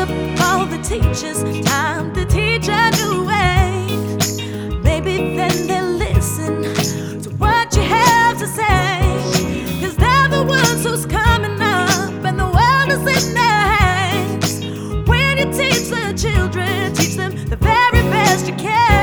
up all the teachers. Time to teach a new way. Maybe then they'll listen to what you have to say. Cause they're the ones who's coming up, and the world is in their hands. When you teach the children, teach them the very best you can.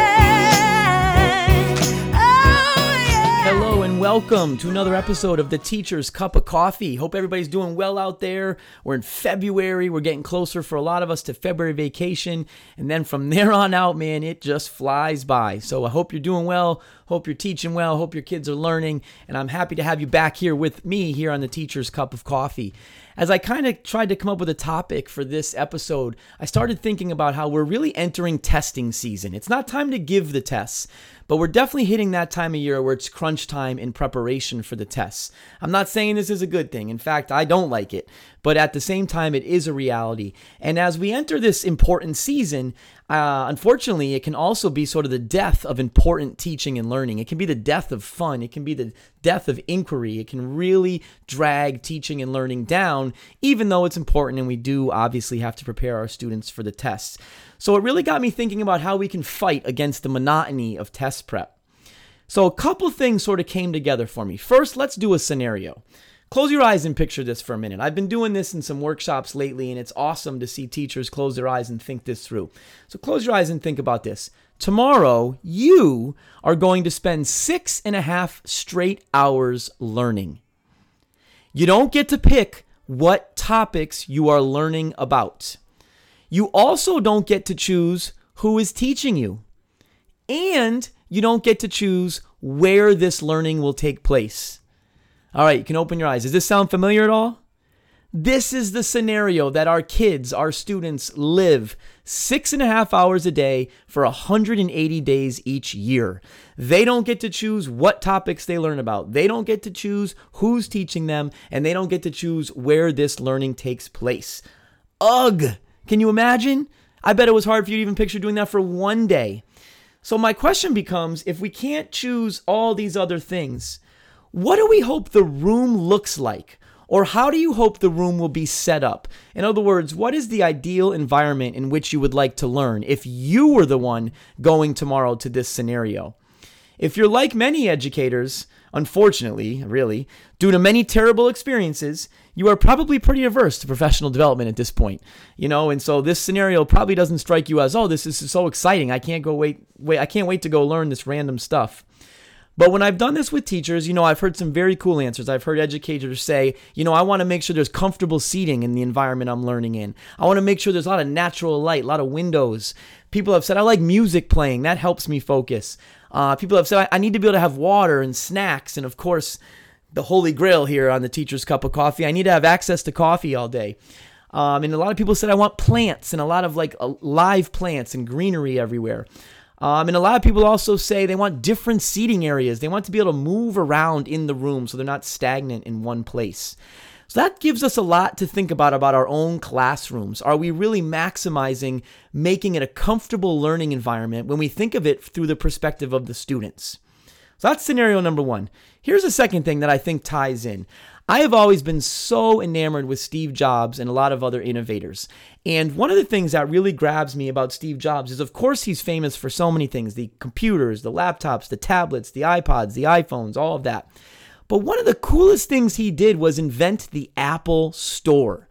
Welcome to another episode of the Teacher's Cup of Coffee. Hope everybody's doing well out there. We're in February. We're getting closer for a lot of us to February vacation. And then from there on out, man, it just flies by. So I hope you're doing well. Hope you're teaching well. Hope your kids are learning. And I'm happy to have you back here with me here on the Teacher's Cup of Coffee. As I kind of tried to come up with a topic for this episode, I started thinking about how we're really entering testing season. It's not time to give the tests, but we're definitely hitting that time of year where it's crunch time in preparation for the tests. I'm not saying this is a good thing. In fact, I don't like it, but at the same time, it is a reality. And as we enter this important season, uh, unfortunately, it can also be sort of the death of important teaching and learning. It can be the death of fun. It can be the death of inquiry. It can really drag teaching and learning down, even though it's important and we do obviously have to prepare our students for the tests. So it really got me thinking about how we can fight against the monotony of test prep. So a couple things sort of came together for me. First, let's do a scenario. Close your eyes and picture this for a minute. I've been doing this in some workshops lately, and it's awesome to see teachers close their eyes and think this through. So close your eyes and think about this. Tomorrow, you are going to spend six and a half straight hours learning. You don't get to pick what topics you are learning about. You also don't get to choose who is teaching you. And you don't get to choose where this learning will take place. All right, you can open your eyes. Does this sound familiar at all? This is the scenario that our kids, our students live six and a half hours a day for 180 days each year. They don't get to choose what topics they learn about. They don't get to choose who's teaching them, and they don't get to choose where this learning takes place. Ugh! Can you imagine? I bet it was hard for you to even picture doing that for one day. So, my question becomes if we can't choose all these other things, what do we hope the room looks like? Or how do you hope the room will be set up? In other words, what is the ideal environment in which you would like to learn if you were the one going tomorrow to this scenario? If you're like many educators, unfortunately, really, due to many terrible experiences, you are probably pretty averse to professional development at this point. You know, and so this scenario probably doesn't strike you as, "Oh, this is so exciting. I can't go wait wait I can't wait to go learn this random stuff." But when I've done this with teachers, you know, I've heard some very cool answers. I've heard educators say, you know, I want to make sure there's comfortable seating in the environment I'm learning in. I want to make sure there's a lot of natural light, a lot of windows. People have said, I like music playing. That helps me focus. Uh, people have said, I, need to be able to have water and snacks. And of course, the holy grail here on the teacher's cup of coffee, I need to have access to coffee all day. Um, and a lot of people said, I want plants and a lot of like uh, live plants and greenery everywhere. Um, and a lot of people also say they want different seating areas. They want to be able to move around in the room so they're not stagnant in one place. So that gives us a lot to think about about our own classrooms. Are we really maximizing making it a comfortable learning environment when we think of it through the perspective of the students? So that's scenario number one. Here's a second thing that I think ties in. I have always been so enamored with Steve Jobs and a lot of other innovators. And one of the things that really grabs me about Steve Jobs is, of course, he's famous for so many things the computers, the laptops, the tablets, the iPods, the iPhones, all of that. But one of the coolest things he did was invent the Apple Store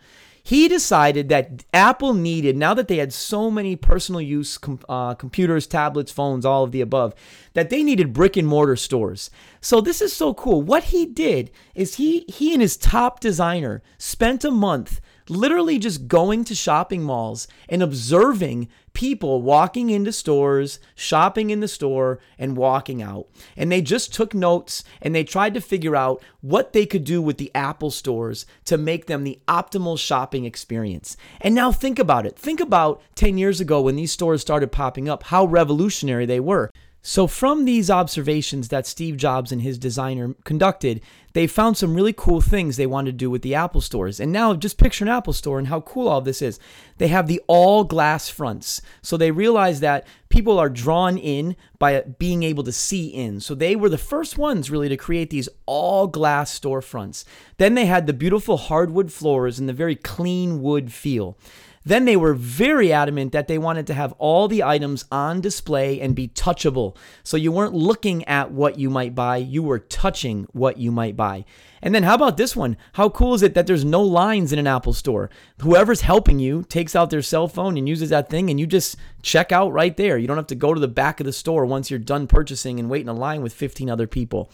he decided that Apple needed, now that they had so many personal use com- uh, computers, tablets, phones, all of the above, that they needed brick and mortar stores. So this is so cool. What he did is he he and his top designer spent a month literally just going to shopping malls and observing people walking into stores, shopping in the store, and walking out. And they just took notes and they tried to figure out what they could do with the Apple stores to make them the optimal shopping experience. And now think about it. Think about 10 years ago when these stores started popping up, how revolutionary they were. So, from these observations that Steve Jobs and his designer conducted, they found some really cool things they wanted to do with the Apple stores. And now, just picture an Apple store and how cool all this is. They have the all glass fronts. So, they realized that people are drawn in by being able to see in. So, they were the first ones really to create these all glass storefronts. Then, they had the beautiful hardwood floors and the very clean wood feel. Then they were very adamant that they wanted to have all the items on display and be touchable. So you weren't looking at what you might buy, you were touching what you might buy. And then how about this one? How cool is it that there's no lines in an Apple store? Whoever's helping you takes out their cell phone and uses that thing and you just check out right there. You don't have to go to the back of the store once you're done purchasing and wait in a line with 15 other people.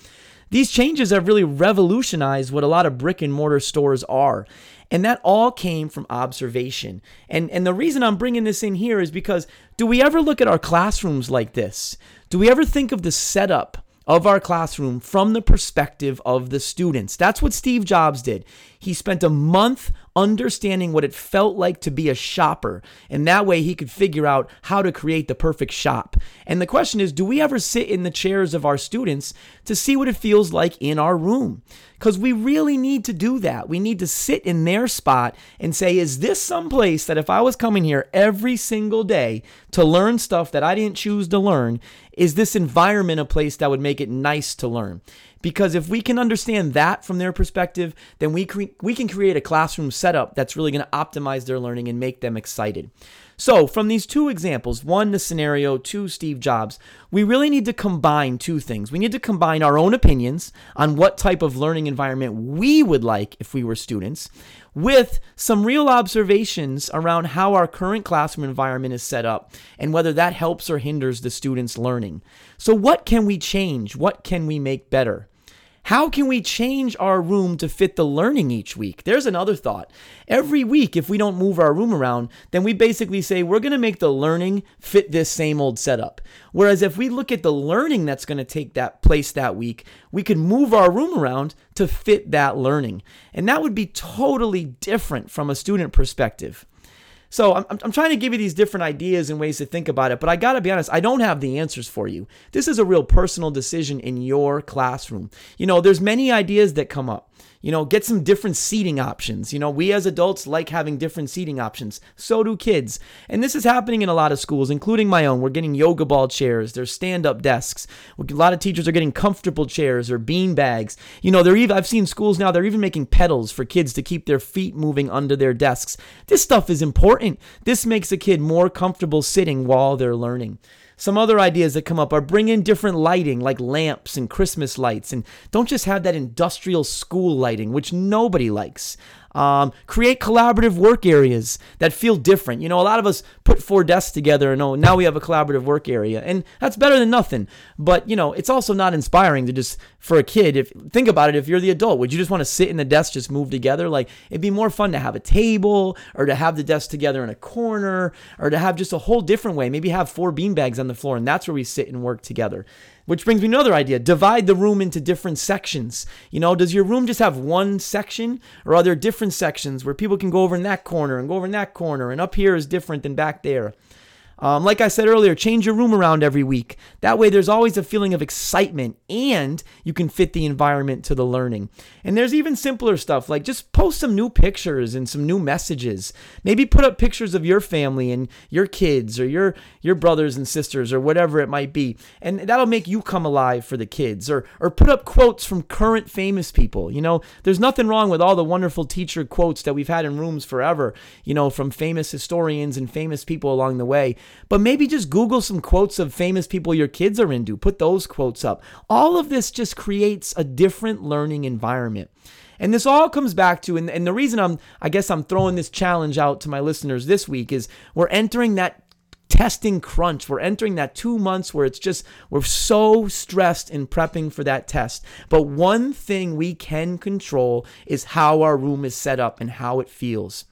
These changes have really revolutionized what a lot of brick and mortar stores are. And that all came from observation. And, and the reason I'm bringing this in here is because do we ever look at our classrooms like this? Do we ever think of the setup of our classroom from the perspective of the students? That's what Steve Jobs did. He spent a month understanding what it felt like to be a shopper. And that way he could figure out how to create the perfect shop. And the question is do we ever sit in the chairs of our students to see what it feels like in our room? Because we really need to do that. We need to sit in their spot and say, is this someplace that if I was coming here every single day to learn stuff that I didn't choose to learn, is this environment a place that would make it nice to learn? Because if we can understand that from their perspective, then we, cre- we can create a classroom setup that's really going to optimize their learning and make them excited. So, from these two examples, one the scenario, two Steve Jobs, we really need to combine two things. We need to combine our own opinions on what type of learning environment we would like if we were students with some real observations around how our current classroom environment is set up and whether that helps or hinders the students' learning. So, what can we change? What can we make better? How can we change our room to fit the learning each week? There's another thought. Every week, if we don't move our room around, then we basically say we're going to make the learning fit this same old setup. Whereas if we look at the learning that's going to take that place that week, we could move our room around to fit that learning. And that would be totally different from a student perspective. So I'm, I'm trying to give you these different ideas and ways to think about it, but I got to be honest, I don't have the answers for you. This is a real personal decision in your classroom. You know, there's many ideas that come up. You know, get some different seating options. You know, we as adults like having different seating options. So do kids. And this is happening in a lot of schools, including my own. We're getting yoga ball chairs, there's stand up desks. A lot of teachers are getting comfortable chairs or bean bags. You know, they're even, I've seen schools now, they're even making pedals for kids to keep their feet moving under their desks. This stuff is important. This makes a kid more comfortable sitting while they're learning. Some other ideas that come up are bring in different lighting like lamps and Christmas lights, and don't just have that industrial school lighting, which nobody likes. Um, create collaborative work areas that feel different. You know, a lot of us put four desks together and oh, now we have a collaborative work area, and that's better than nothing. But you know, it's also not inspiring to just for a kid. If think about it, if you're the adult, would you just want to sit in the desk just move together? Like it'd be more fun to have a table or to have the desk together in a corner or to have just a whole different way. Maybe have four beanbags on the floor and that's where we sit and work together. Which brings me another idea. Divide the room into different sections. You know, does your room just have one section or are there different sections where people can go over in that corner and go over in that corner and up here is different than back there? Um, like I said earlier, change your room around every week. That way, there's always a feeling of excitement and you can fit the environment to the learning. And there's even simpler stuff like just post some new pictures and some new messages. Maybe put up pictures of your family and your kids or your, your brothers and sisters or whatever it might be. And that'll make you come alive for the kids. Or, or put up quotes from current famous people. You know, there's nothing wrong with all the wonderful teacher quotes that we've had in rooms forever, you know, from famous historians and famous people along the way. But maybe just Google some quotes of famous people your kids are into. Put those quotes up. All of this just creates a different learning environment. And this all comes back to, and, and the reason I'm, I guess I'm throwing this challenge out to my listeners this week is we're entering that testing crunch. We're entering that two months where it's just, we're so stressed in prepping for that test. But one thing we can control is how our room is set up and how it feels.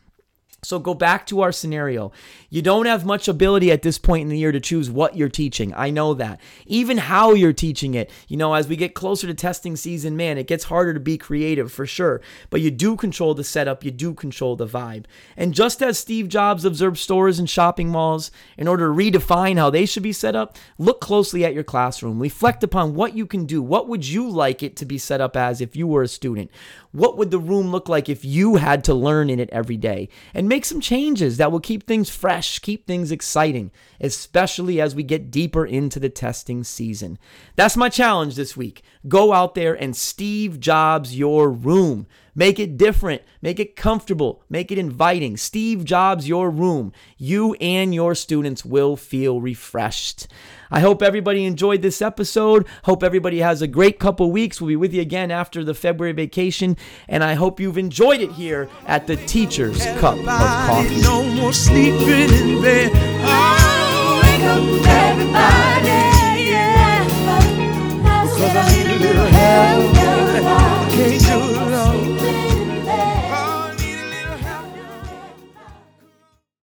So go back to our scenario. You don't have much ability at this point in the year to choose what you're teaching. I know that. Even how you're teaching it. You know, as we get closer to testing season, man, it gets harder to be creative for sure. But you do control the setup, you do control the vibe. And just as Steve Jobs observed stores and shopping malls in order to redefine how they should be set up, look closely at your classroom. Reflect upon what you can do. What would you like it to be set up as if you were a student? What would the room look like if you had to learn in it every day? And make some changes that will keep things fresh, keep things exciting, especially as we get deeper into the testing season. That's my challenge this week. Go out there and Steve Jobs your room. Make it different. Make it comfortable. Make it inviting. Steve Jobs your room. You and your students will feel refreshed. I hope everybody enjoyed this episode. Hope everybody has a great couple weeks. We'll be with you again after the February vacation. And I hope you've enjoyed it here at the Teacher's Cup of Coffee. No more sleeping in bed. Oh, wake up, everybody.